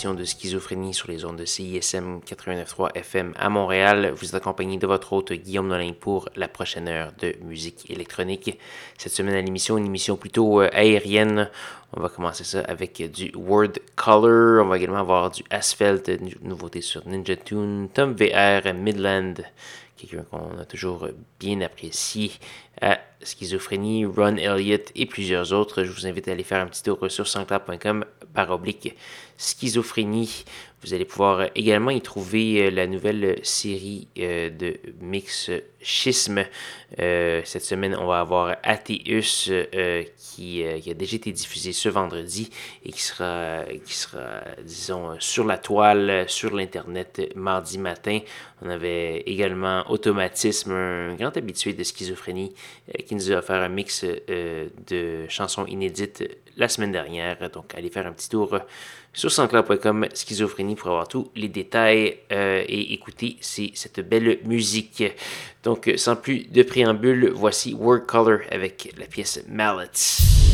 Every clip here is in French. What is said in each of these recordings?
De Schizophrénie sur les ondes de CISM 89.3 FM à Montréal. Vous êtes accompagné de votre hôte Guillaume Nolin pour la prochaine heure de musique électronique. Cette semaine à l'émission, une émission plutôt euh, aérienne. On va commencer ça avec du Word Color. On va également avoir du Asphalt, nouveauté sur Ninja Tune, Tom VR, Midland, quelqu'un qu'on a toujours bien apprécié à Schizophrénie, Ron Elliott et plusieurs autres. Je vous invite à aller faire un petit tour sur sanscloud.com par oblique schizophrénie. Vous allez pouvoir également y trouver euh, la nouvelle série euh, de mix schisme. Euh, cette semaine, on va avoir Athéus qui, a déjà été diffusé ce vendredi et qui sera, qui sera disons, sur la toile, sur l'Internet mardi matin. On avait également Automatisme, un grand habitué de schizophrénie, qui nous a offert un mix de chansons inédites la semaine dernière. Donc, allez faire un petit tour sur sanscloud.com schizophrénie pour avoir tous les détails euh, et écouter cette belle musique. Donc, sans plus de préambule, voici Word Color avec la pièce Mallet.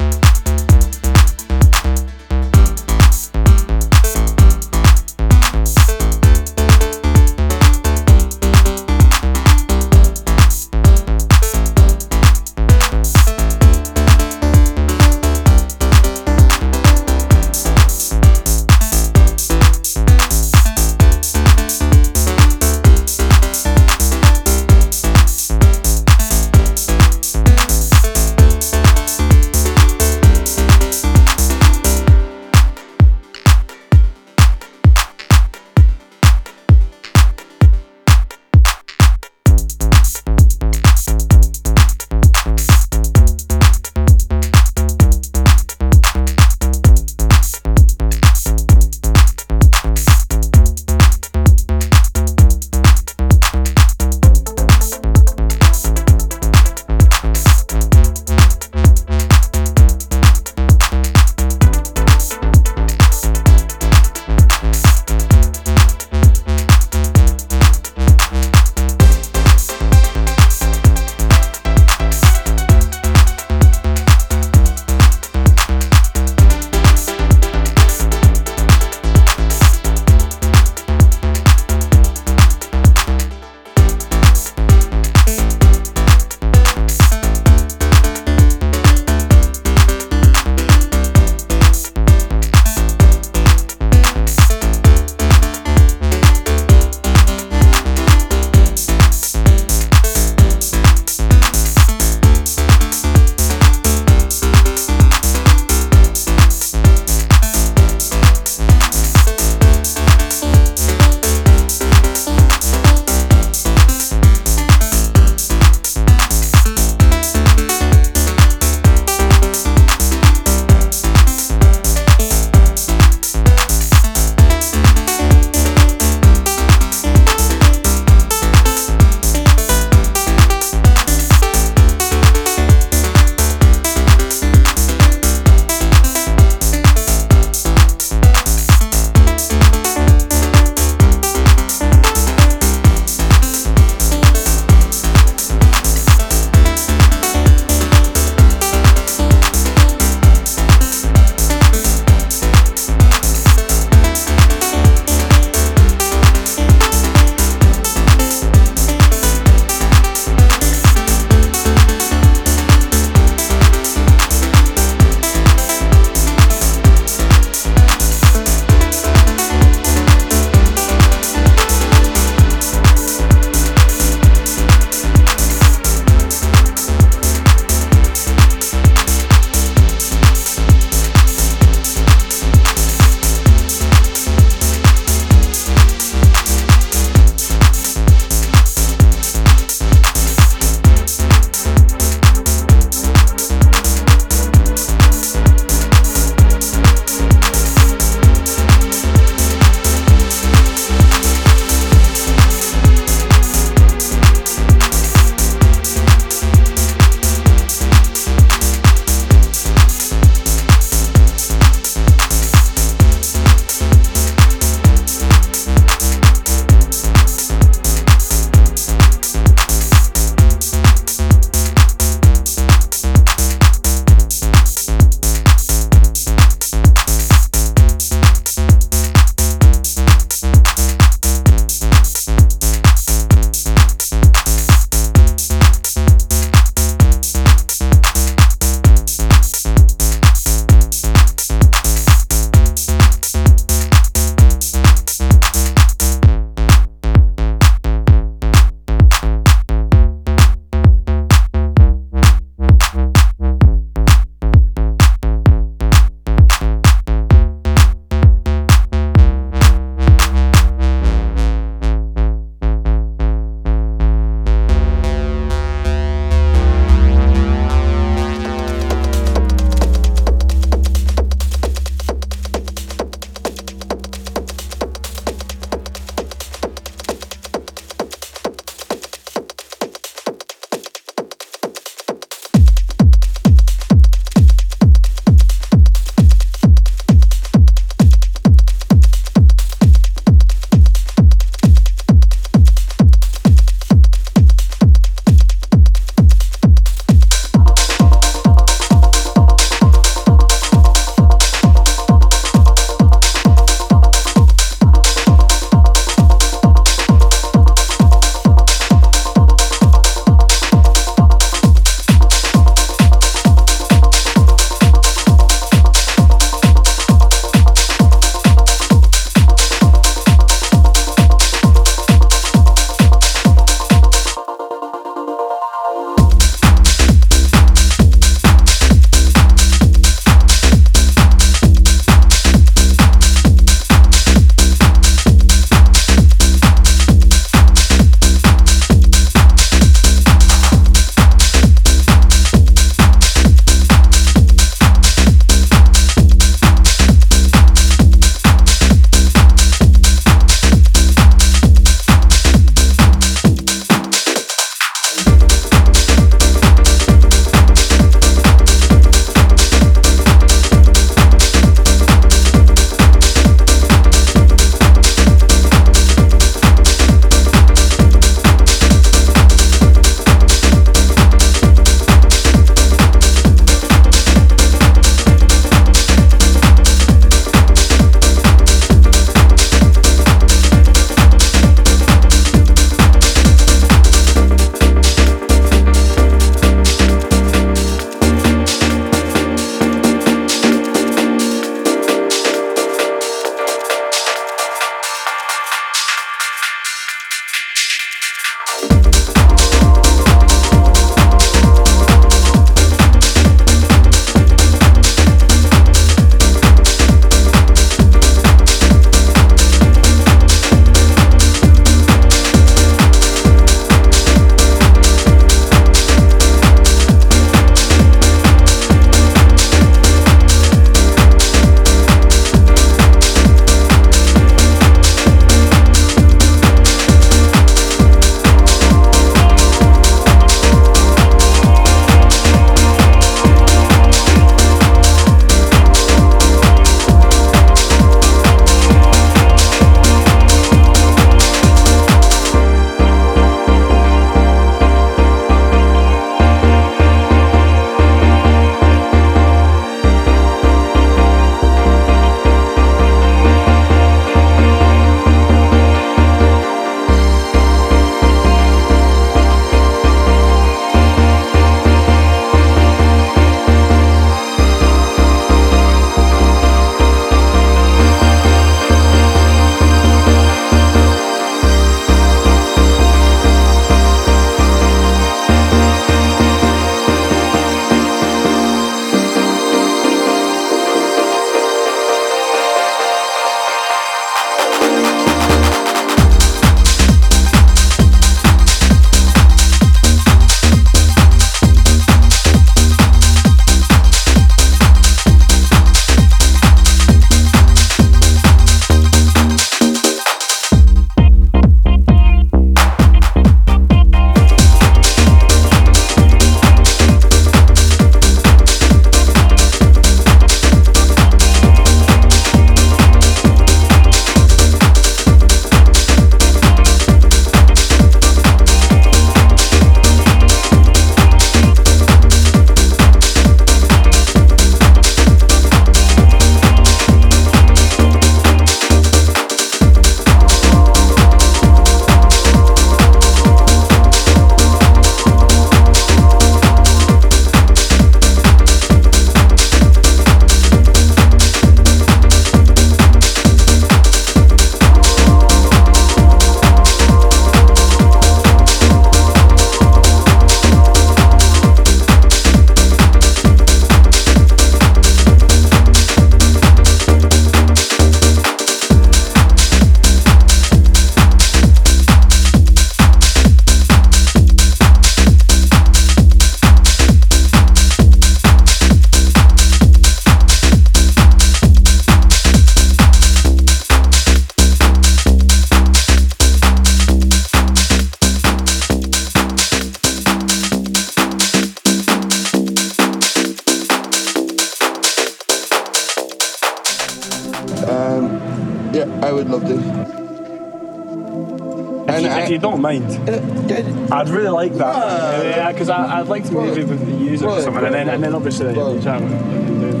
I'd really like that. Yeah, because I'd like to maybe use it for something, and then, and then obviously you chat doing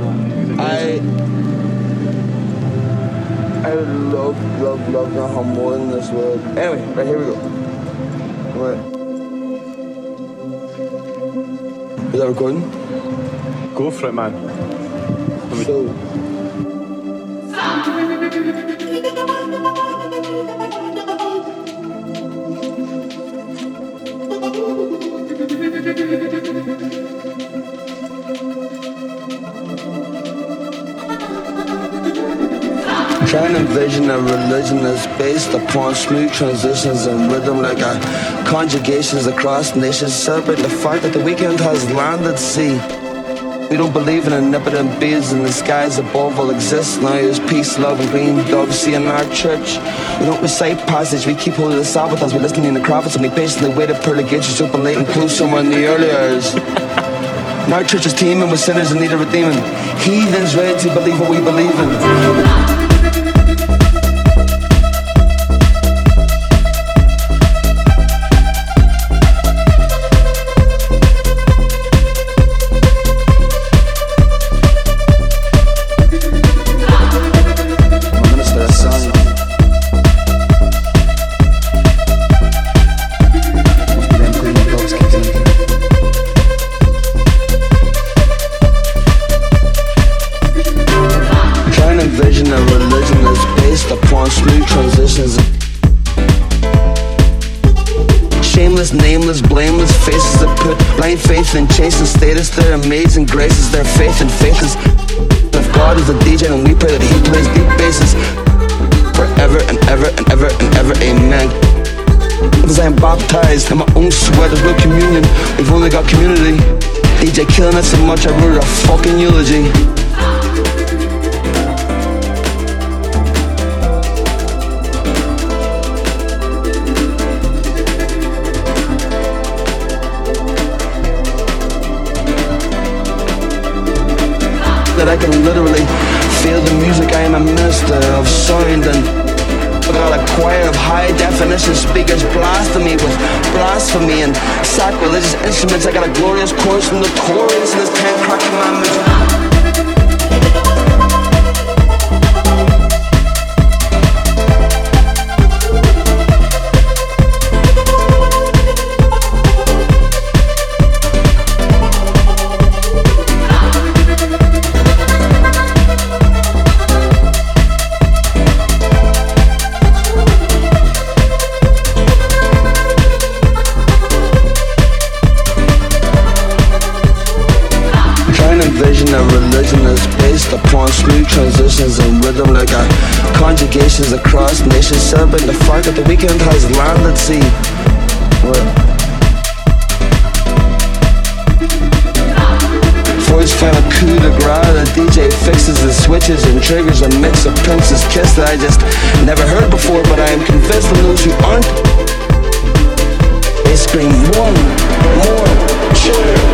that. I. I would love, love, love nothing more than this world. Anyway, right here we go. Right. Is that recording? Go for it, man. So. Try and envision a religion that's based upon smooth transitions and rhythm like a conjugations across nations. Celebrate the fact that the weekend has landed sea. We don't believe in omnipotent beings in the skies above will exist. Now there's peace, love, and green doves. See in our church, we don't recite passage. We keep hold of the Sabbath as we listen in the prophets, and we patiently wait at pearly gates open late and close somewhere in the early hours. And our church is teeming with sinners in need of redeeming. Heathens ready to believe what we believe in. Conjugations across nations Celebrating the fact that the weekend has landed sea Voice final coup de grace The DJ fixes the switches and triggers a mix of Prince's Kiss That I just never heard before But I am convinced that those who aren't. They scream one more cheer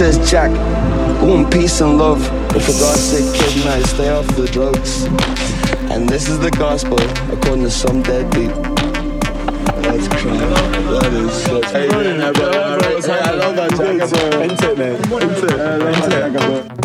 says Jack, go in peace and love. But for God's sake, kid, man, stay off the drugs. And this is the gospel according to some deadbeat. That's crazy. That is so. Hey, it. Into it.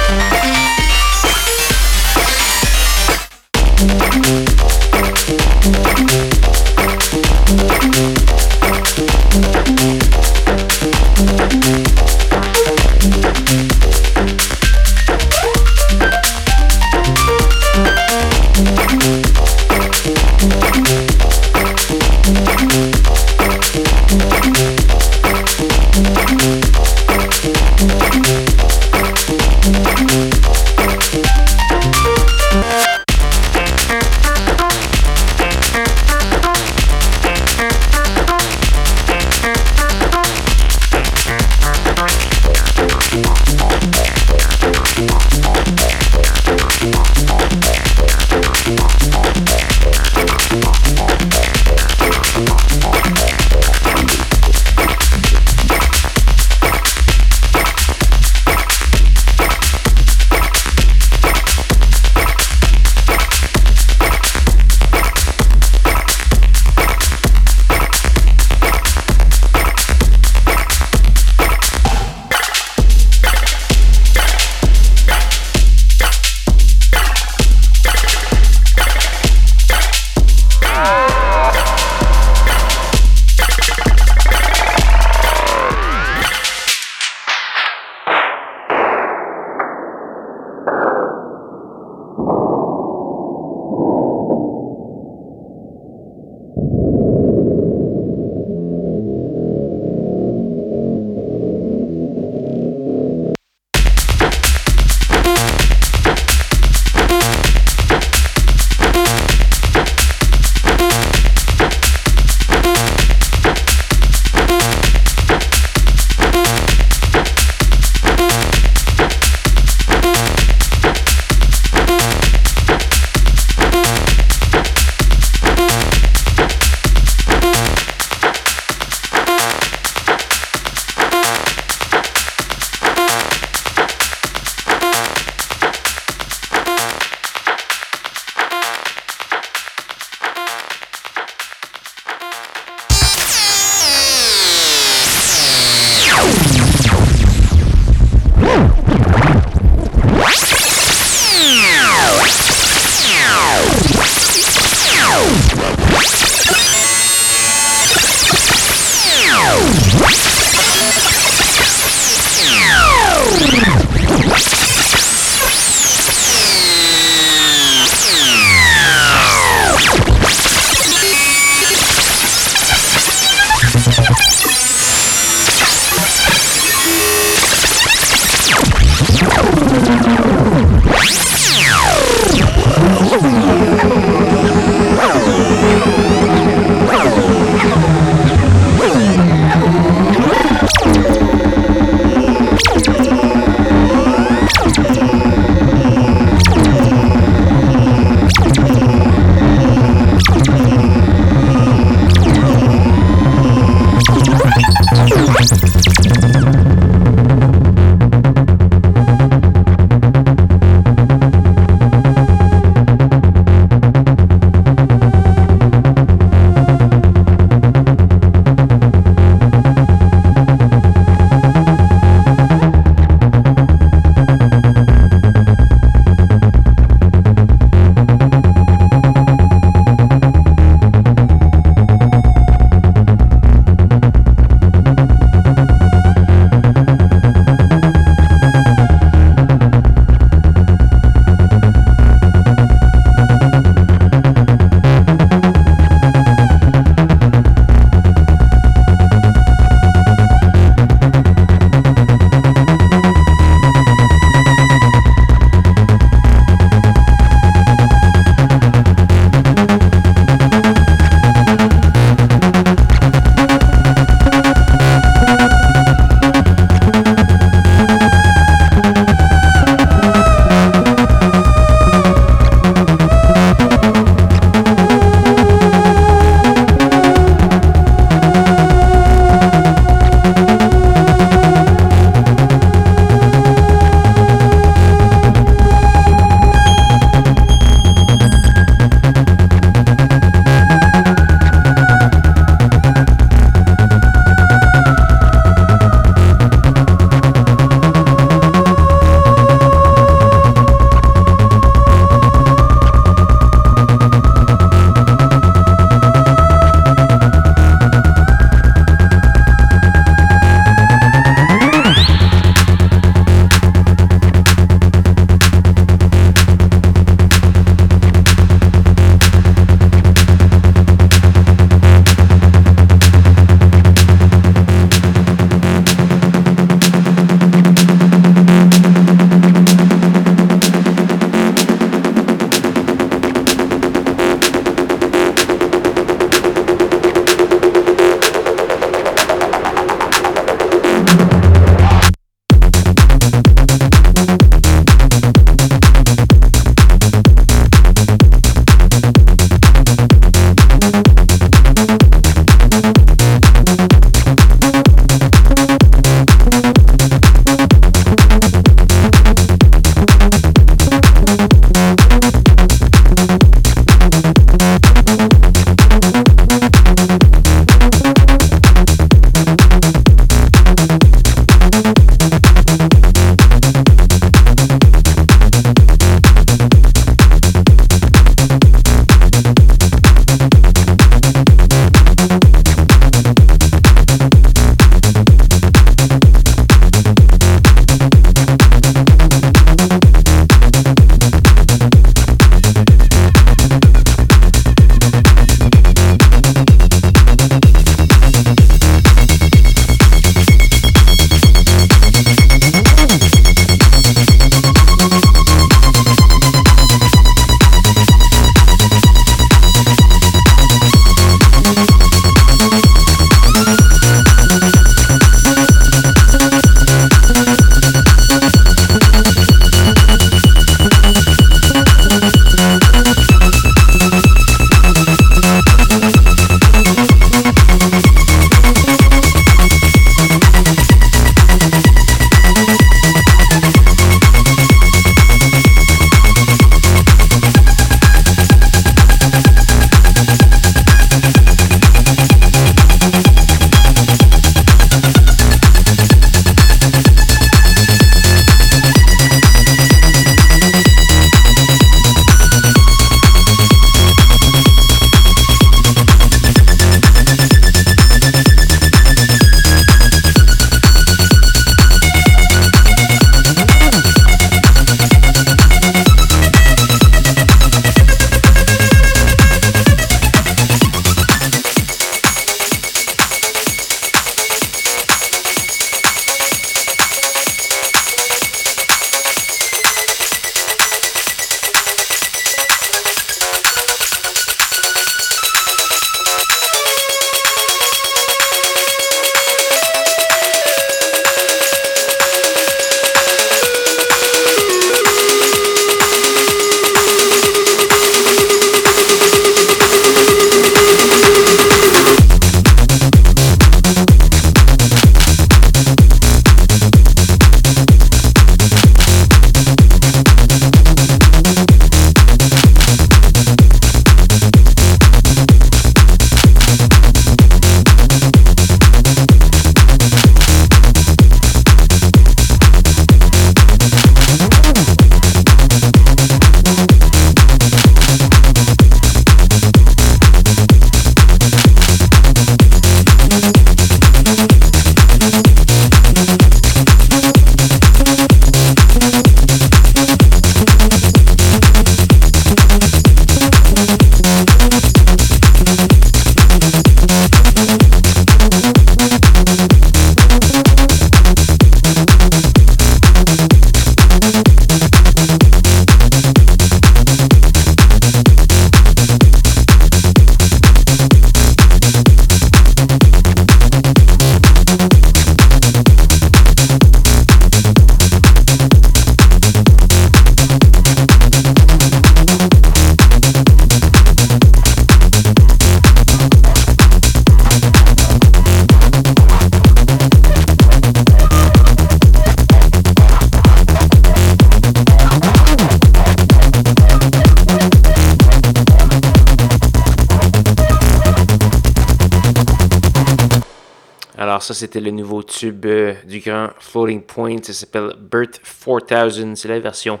Alors ça, c'était le nouveau tube euh, du grand Floating Point. Ça s'appelle Birth 4000. C'est la version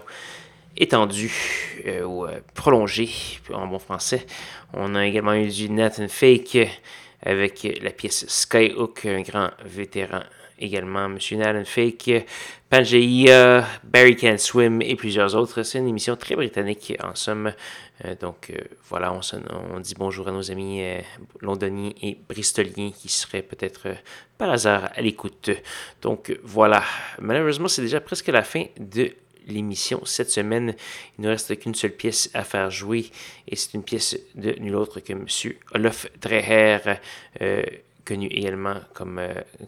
étendue euh, ou euh, prolongée en bon français. On a également eu du Nathan Fake avec la pièce Skyhook, un grand vétéran également, M. Nathan Fake, Pangea, Barry Can Swim et plusieurs autres. C'est une émission très britannique en somme. Euh, donc euh, voilà, on, dit bonjour à nos amis euh, londoniens et bristoliens qui seraient peut-être par hasard à l'écoute. Donc voilà, malheureusement c'est déjà presque la fin de l'émission cette semaine. Il ne reste qu'une seule pièce à faire jouer et c'est une pièce de nul autre que M. Olof Dreher connu également comme,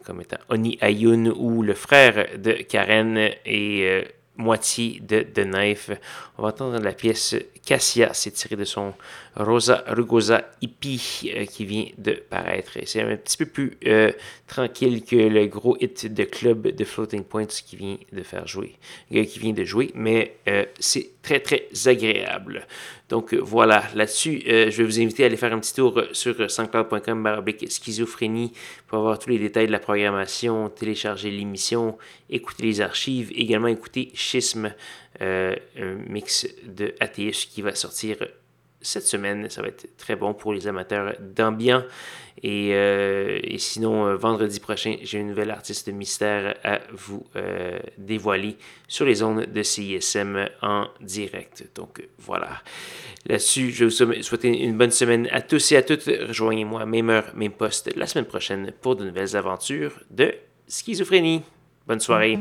comme étant Oni Ayun ou le frère de Karen et moitié de The Knife. On va entendre la pièce Cassia, c'est tiré de son Rosa Rugosa Hippie euh, qui vient de paraître. C'est un petit peu plus euh, tranquille que le gros hit de club de Floating Points qui vient de faire jouer, euh, qui vient de jouer, mais c'est très très agréable. Donc voilà, là-dessus, je vais vous inviter à aller faire un petit tour sur sanscloud.com schizophrénie pour avoir tous les détails de la programmation, télécharger l'émission, écouter les archives, également écouter Schisme, un mix de ATS qui va sortir cette semaine. Ça va être très bon pour les amateurs d'ambiance. Et, euh, sinon, euh, vendredi prochain, j'ai une nouvelle artiste mystère à vous euh, dévoiler sur les ondes de CISM en direct. Donc voilà. Là-dessus, je vous souhaite une bonne semaine à tous et à toutes. Rejoignez-moi, même heure, même poste, la semaine prochaine pour de nouvelles aventures de schizophrénie. Bonne soirée.